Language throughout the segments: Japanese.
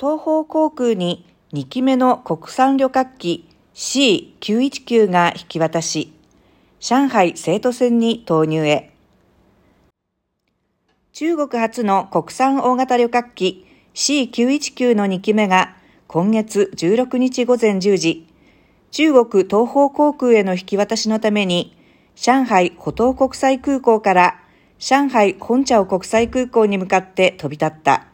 東方航空に2機目の国産旅客機 C919 が引き渡し、上海成都線に投入へ。中国初の国産大型旅客機 C919 の2機目が今月16日午前10時、中国東方航空への引き渡しのために、上海浦東国際空港から上海本茶を国際空港に向かって飛び立った。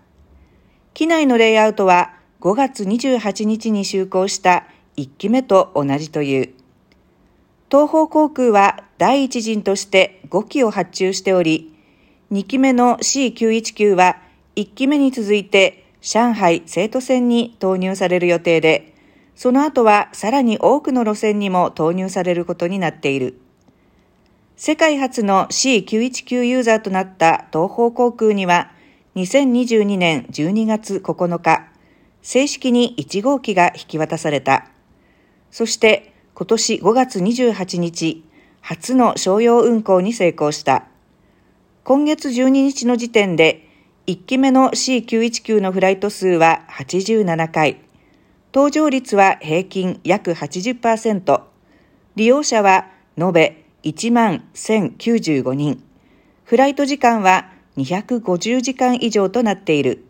機内のレイアウトは5月28日に就航した1機目と同じという。東方航空は第一陣として5機を発注しており、2機目の C919 は1機目に続いて上海成都線に投入される予定で、その後はさらに多くの路線にも投入されることになっている。世界初の C919 ユーザーとなった東方航空には、2022年12月9日、正式に1号機が引き渡された。そして今年5月28日、初の商用運航に成功した。今月12日の時点で、1機目の C919 のフライト数は87回、搭乗率は平均約80%、利用者は延べ1万1095人、フライト時間は250時間以上となっている。